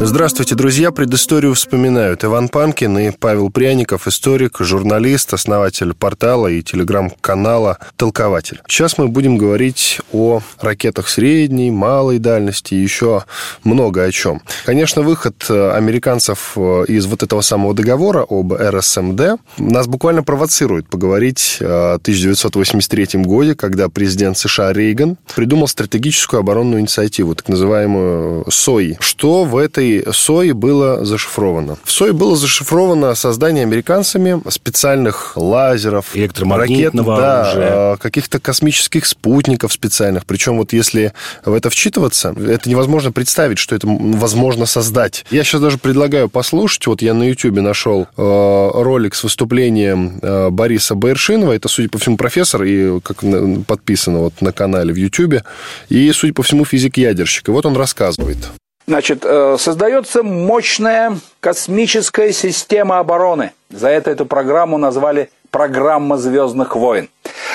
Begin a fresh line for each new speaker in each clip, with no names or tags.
Здравствуйте, друзья. Предысторию вспоминают Иван Панкин и Павел Пряников, историк, журналист, основатель портала и телеграм-канала «Толкователь». Сейчас мы будем говорить о ракетах средней, малой дальности и еще много о чем. Конечно, выход э, американцев э, из вот этого самого договора об РСМД нас буквально провоцирует поговорить о 1983 году, когда президент США Рейган придумал стратегическую оборонную инициативу, так называемую СОИ. Что в этой этой СОИ было зашифровано. В СОИ было зашифровано создание американцами специальных лазеров, ракет. Да, каких-то космических спутников специальных. Причем вот если в это вчитываться, это невозможно представить, что это возможно создать. Я сейчас даже предлагаю послушать. Вот я на YouTube нашел э, ролик с выступлением э, Бориса Байершинова. Это, судя по всему, профессор, и как подписано вот на канале в YouTube. И, судя по всему, физик-ядерщик. И вот он рассказывает.
Значит, э, создается мощная космическая система обороны. За это эту программу назвали «Программа звездных войн».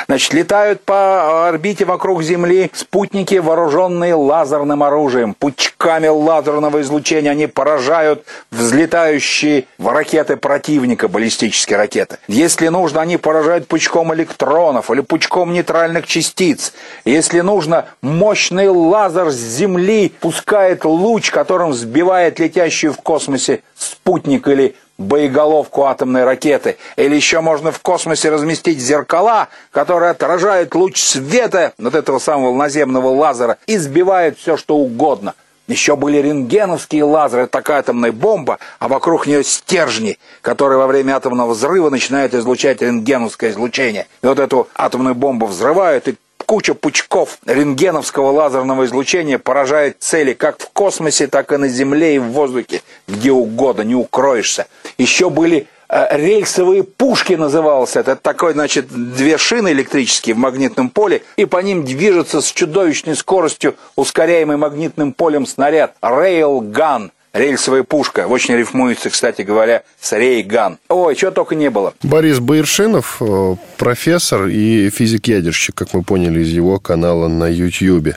Значит, летают по орбите вокруг Земли спутники, вооруженные лазерным оружием. Пучками лазерного излучения они поражают взлетающие в ракеты противника, баллистические ракеты. Если нужно, они поражают пучком электронов или пучком нейтральных частиц. Если нужно, мощный лазер с Земли пускает луч, которым сбивает летящую в космосе спутник или боеголовку атомной ракеты. Или еще можно в космосе разместить зеркала, которые отражают луч света от этого самого наземного лазера и сбивают все, что угодно. Еще были рентгеновские лазеры, такая атомная бомба, а вокруг нее стержни, которые во время атомного взрыва начинают излучать рентгеновское излучение. И вот эту атомную бомбу взрывают, и куча пучков рентгеновского лазерного излучения поражает цели как в космосе, так и на Земле и в воздухе, где угодно, не укроешься. Еще были э, рельсовые пушки называлось это. Такой, значит, две шины электрические в магнитном поле, и по ним движется с чудовищной скоростью ускоряемый магнитным полем снаряд. Рейлган рельсовая пушка. Очень рифмуется, кстати говоря, с Рейган. Ой, чего только не было.
Борис Байершинов, э, профессор и физик-ядерщик, как мы поняли из его канала на YouTube.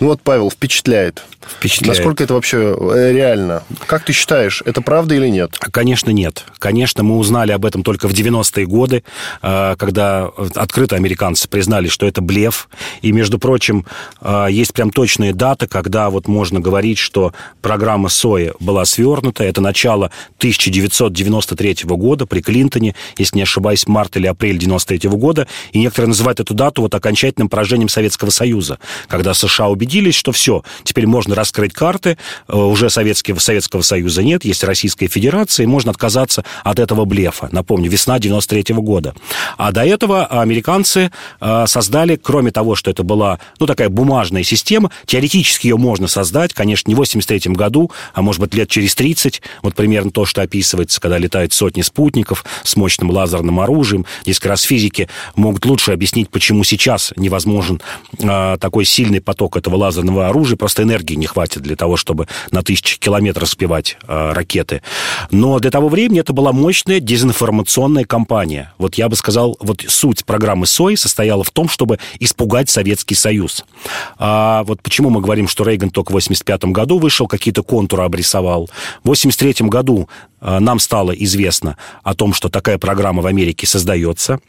Ну вот, Павел, впечатляет.
Впечатляет.
Насколько это вообще э, реально? Как ты считаешь, это правда или нет?
Конечно, нет. Конечно, мы узнали об этом только в 90-е годы, э, когда открыто американцы признали, что это блеф. И, между прочим, есть прям точные даты, когда вот можно говорить, что программа СОИ была свернута. Это начало 1993 года при Клинтоне, если не ошибаюсь, март или апрель 93 года. И некоторые называют эту дату вот окончательным поражением Советского Союза, когда США убедились, что все, теперь можно раскрыть карты, э, уже Советского, Советского Союза нет, есть Российская Федерация, и можно отказаться от этого блефа. Напомню, весна 93 года. А до этого американцы э, создали, кроме того, что это была, ну, такая бумажная система, теоретически ее можно создать, конечно, не в 83 году, а может быть вот лет через 30, вот примерно то, что описывается, когда летают сотни спутников с мощным лазерным оружием. Здесь как раз физики могут лучше объяснить, почему сейчас невозможен э, такой сильный поток этого лазерного оружия. Просто энергии не хватит для того, чтобы на тысячи километров сбивать э, ракеты. Но для того времени это была мощная дезинформационная кампания. Вот я бы сказал, вот суть программы СОИ состояла в том, чтобы испугать Советский Союз. А вот почему мы говорим, что Рейган только в 85 году вышел, какие-то контуры обрисовал, рисовал. В 1983 году э, нам стало известно о том, что такая программа в Америке создается.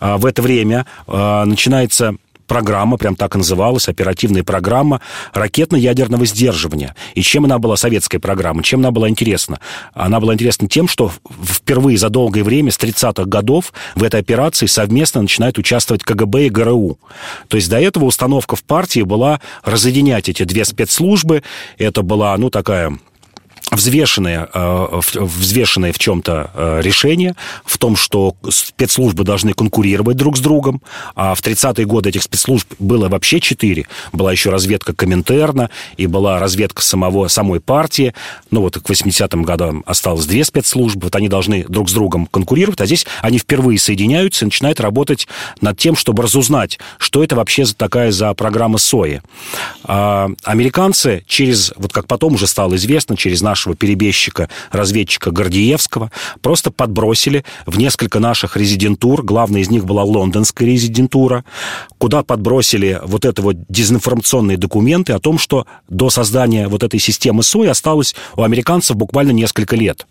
Э, в это время э, начинается программа, прям так и называлась, оперативная программа ракетно-ядерного сдерживания. И чем она была, советская программа, чем она была интересна? Она была интересна тем, что впервые за долгое время, с 30-х годов, в этой операции совместно начинают участвовать КГБ и ГРУ. То есть до этого установка в партии была разъединять эти две спецслужбы. Это была, ну, такая взвешенное, э, взвешенное в чем-то э, решение, в том, что спецслужбы должны конкурировать друг с другом, а в 30-е годы этих спецслужб было вообще четыре. Была еще разведка Коминтерна, и была разведка самого, самой партии. Ну вот к 80-м годам осталось две спецслужбы, вот они должны друг с другом конкурировать, а здесь они впервые соединяются и начинают работать над тем, чтобы разузнать, что это вообще такая за программа СОИ. А американцы через, вот как потом уже стало известно, через наш нашего перебежчика, разведчика Гордеевского, просто подбросили в несколько наших резидентур, главная из них была лондонская резидентура, куда подбросили вот это вот дезинформационные документы о том, что до создания вот этой системы СОИ осталось у американцев буквально несколько лет.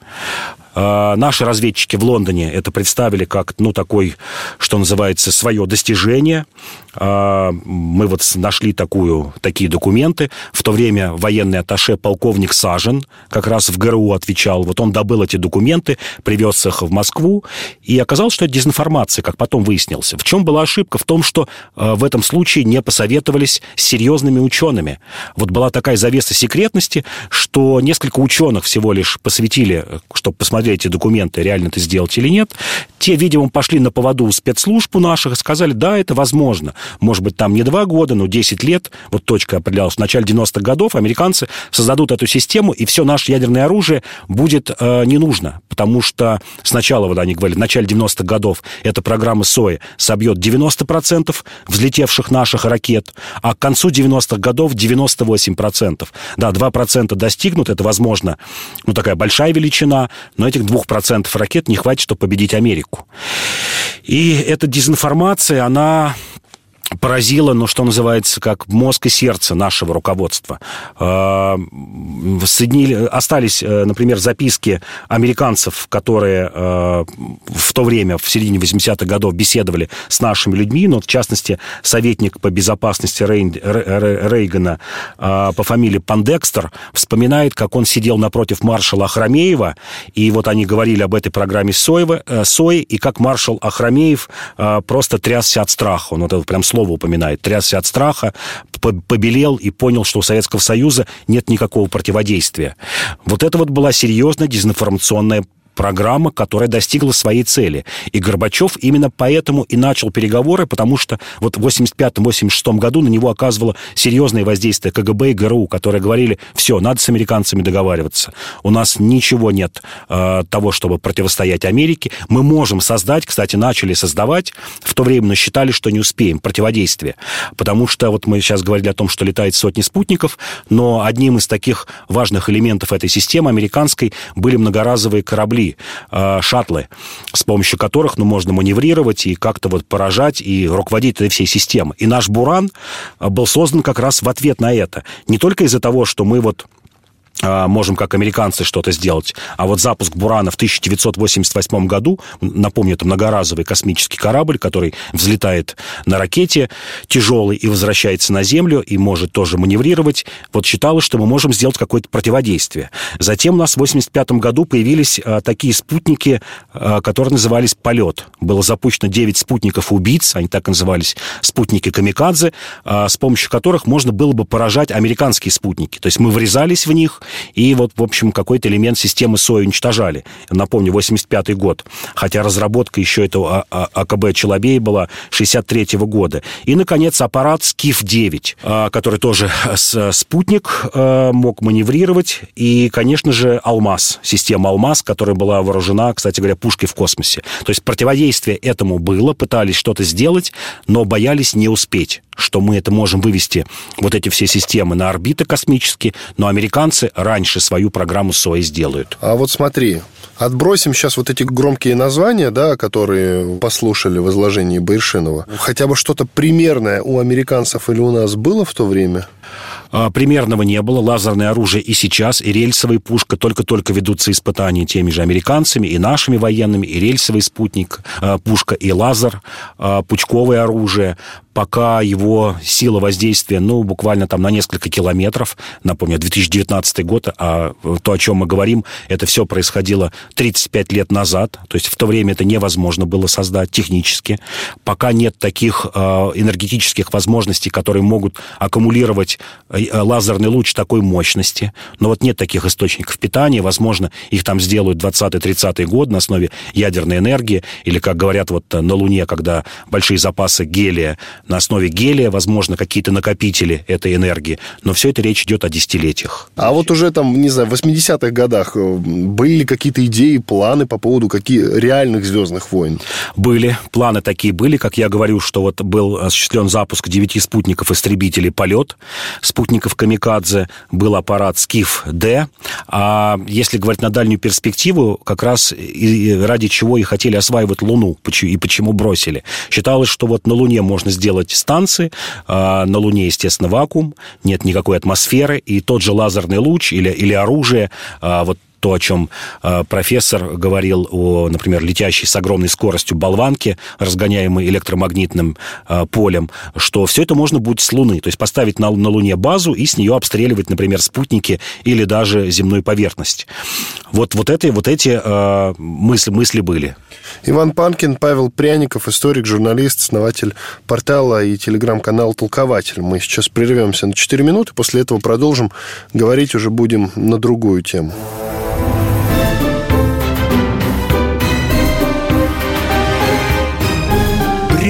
А, наши разведчики в Лондоне это представили как, ну, такой, что называется, свое достижение. А, мы вот нашли такую, такие документы. В то время военный атташе полковник Сажен как раз в ГРУ отвечал. Вот он добыл эти документы, привез их в Москву, и оказалось, что это дезинформация, как потом выяснилось. В чем была ошибка? В том, что а, в этом случае не посоветовались с серьезными учеными. Вот была такая завеса секретности, что несколько ученых всего лишь посвятили, чтобы посмотреть, посмотрели эти документы, реально это сделать или нет. Те, видимо, пошли на поводу у спецслужб у наших и сказали, да, это возможно. Может быть, там не два года, но 10 лет, вот точка определялась, в начале 90-х годов американцы создадут эту систему, и все наше ядерное оружие будет э, не нужно. Потому что сначала, вот они говорили, в начале 90-х годов эта программа СОИ собьет 90% взлетевших наших ракет, а к концу 90-х годов 98%. Да, 2% достигнут, это возможно, ну, такая большая величина, но этих 2% ракет не хватит, чтобы победить Америку. И эта дезинформация, она поразило, ну, что называется, как мозг и сердце нашего руководства. А, соединили, остались, э, например, записки американцев, которые э, в то время, в середине 80-х годов, беседовали с нашими людьми, но, в частности, советник по безопасности Рейгана а, по фамилии Пандекстер вспоминает, как он сидел напротив маршала Ахрамеева, и вот они говорили об этой программе Соева, э, Сои, и как маршал Ахрамеев просто трясся от страха. Он вот это прям слово упоминает, трясся от страха, побелел и понял, что у Советского Союза нет никакого противодействия. Вот это вот была серьезная дезинформационная программа, которая достигла своей цели. И Горбачев именно поэтому и начал переговоры, потому что вот в 85-86 году на него оказывало серьезное воздействие КГБ и ГРУ, которые говорили, все, надо с американцами договариваться. У нас ничего нет э, того, чтобы противостоять Америке. Мы можем создать, кстати, начали создавать, в то время, но считали, что не успеем, противодействие. Потому что вот мы сейчас говорили о том, что летает сотни спутников, но одним из таких важных элементов этой системы американской были многоразовые корабли, э, шаттлы, с помощью которых ну, можно маневрировать и как-то вот поражать и руководить этой всей системой. И наш «Буран» был создан как раз в ответ на это. Не только из-за того, что мы вот можем как американцы что-то сделать. А вот запуск «Бурана» в 1988 году, напомню, это многоразовый космический корабль, который взлетает на ракете тяжелый и возвращается на Землю и может тоже маневрировать. Вот считалось, что мы можем сделать какое-то противодействие. Затем у нас в 1985 году появились а, такие спутники, а, которые назывались «Полет». Было запущено 9 спутников-убийц, они так и назывались, спутники «Камикадзе», а, с помощью которых можно было бы поражать американские спутники. То есть мы врезались в них, и вот, в общем, какой-то элемент системы СОИ уничтожали. Напомню, 85-й год. Хотя разработка еще этого а, а, АКБ Челобей была 63-го года. И, наконец, аппарат Скиф-9, а, который тоже спутник мог маневрировать. И, конечно же, Алмаз, система Алмаз, которая была вооружена, кстати говоря, пушкой в космосе. То есть противодействие этому было, пытались что-то сделать, но боялись не успеть что мы это можем вывести, вот эти все системы на орбиты космические, но американцы раньше свою программу СОИ сделают.
А вот смотри, отбросим сейчас вот эти громкие названия, да, которые послушали в изложении Байршинова. Хотя бы что-то примерное у американцев или у нас было в то время?
А, примерного не было. Лазерное оружие и сейчас, и рельсовая пушка только-только ведутся испытания теми же американцами и нашими военными, и рельсовый спутник, а, пушка, и лазер, а, пучковое оружие пока его сила воздействия, ну, буквально там на несколько километров. Напомню, 2019 год, а то, о чем мы говорим, это все происходило 35 лет назад. То есть в то время это невозможно было создать технически. Пока нет таких энергетических возможностей, которые могут аккумулировать э, лазерный луч такой мощности. Но вот нет таких источников питания. Возможно, их там сделают 20-30 год на основе ядерной энергии. Или, как говорят вот на Луне, когда большие запасы гелия на основе гелия, возможно, какие-то накопители этой энергии, но все это речь идет о десятилетиях.
А вот уже там, не знаю, в 80-х годах э, были ли какие-то идеи, планы по поводу каких реальных «Звездных войн»?
Были, планы такие были, как я говорю, что вот был осуществлен запуск девяти спутников истребителей «Полет», спутников «Камикадзе» был аппарат «Скиф-Д». А если говорить на дальнюю перспективу, как раз и ради чего и хотели осваивать Луну, и почему бросили. Считалось, что вот на Луне можно сделать станции, а на Луне, естественно, вакуум, нет никакой атмосферы, и тот же лазерный луч или, или оружие, а вот то, о чем э, профессор говорил о, например, летящей с огромной скоростью болванке, разгоняемой электромагнитным э, полем, что все это можно будет с Луны, то есть поставить на, на Луне базу и с нее обстреливать, например, спутники или даже земную поверхность. Вот, вот, это, вот эти э, мысли, мысли были.
Иван Панкин, Павел Пряников, историк, журналист, основатель портала и телеграм-канала «Толкователь». Мы сейчас прервемся на 4 минуты, после этого продолжим. Говорить уже будем на другую тему.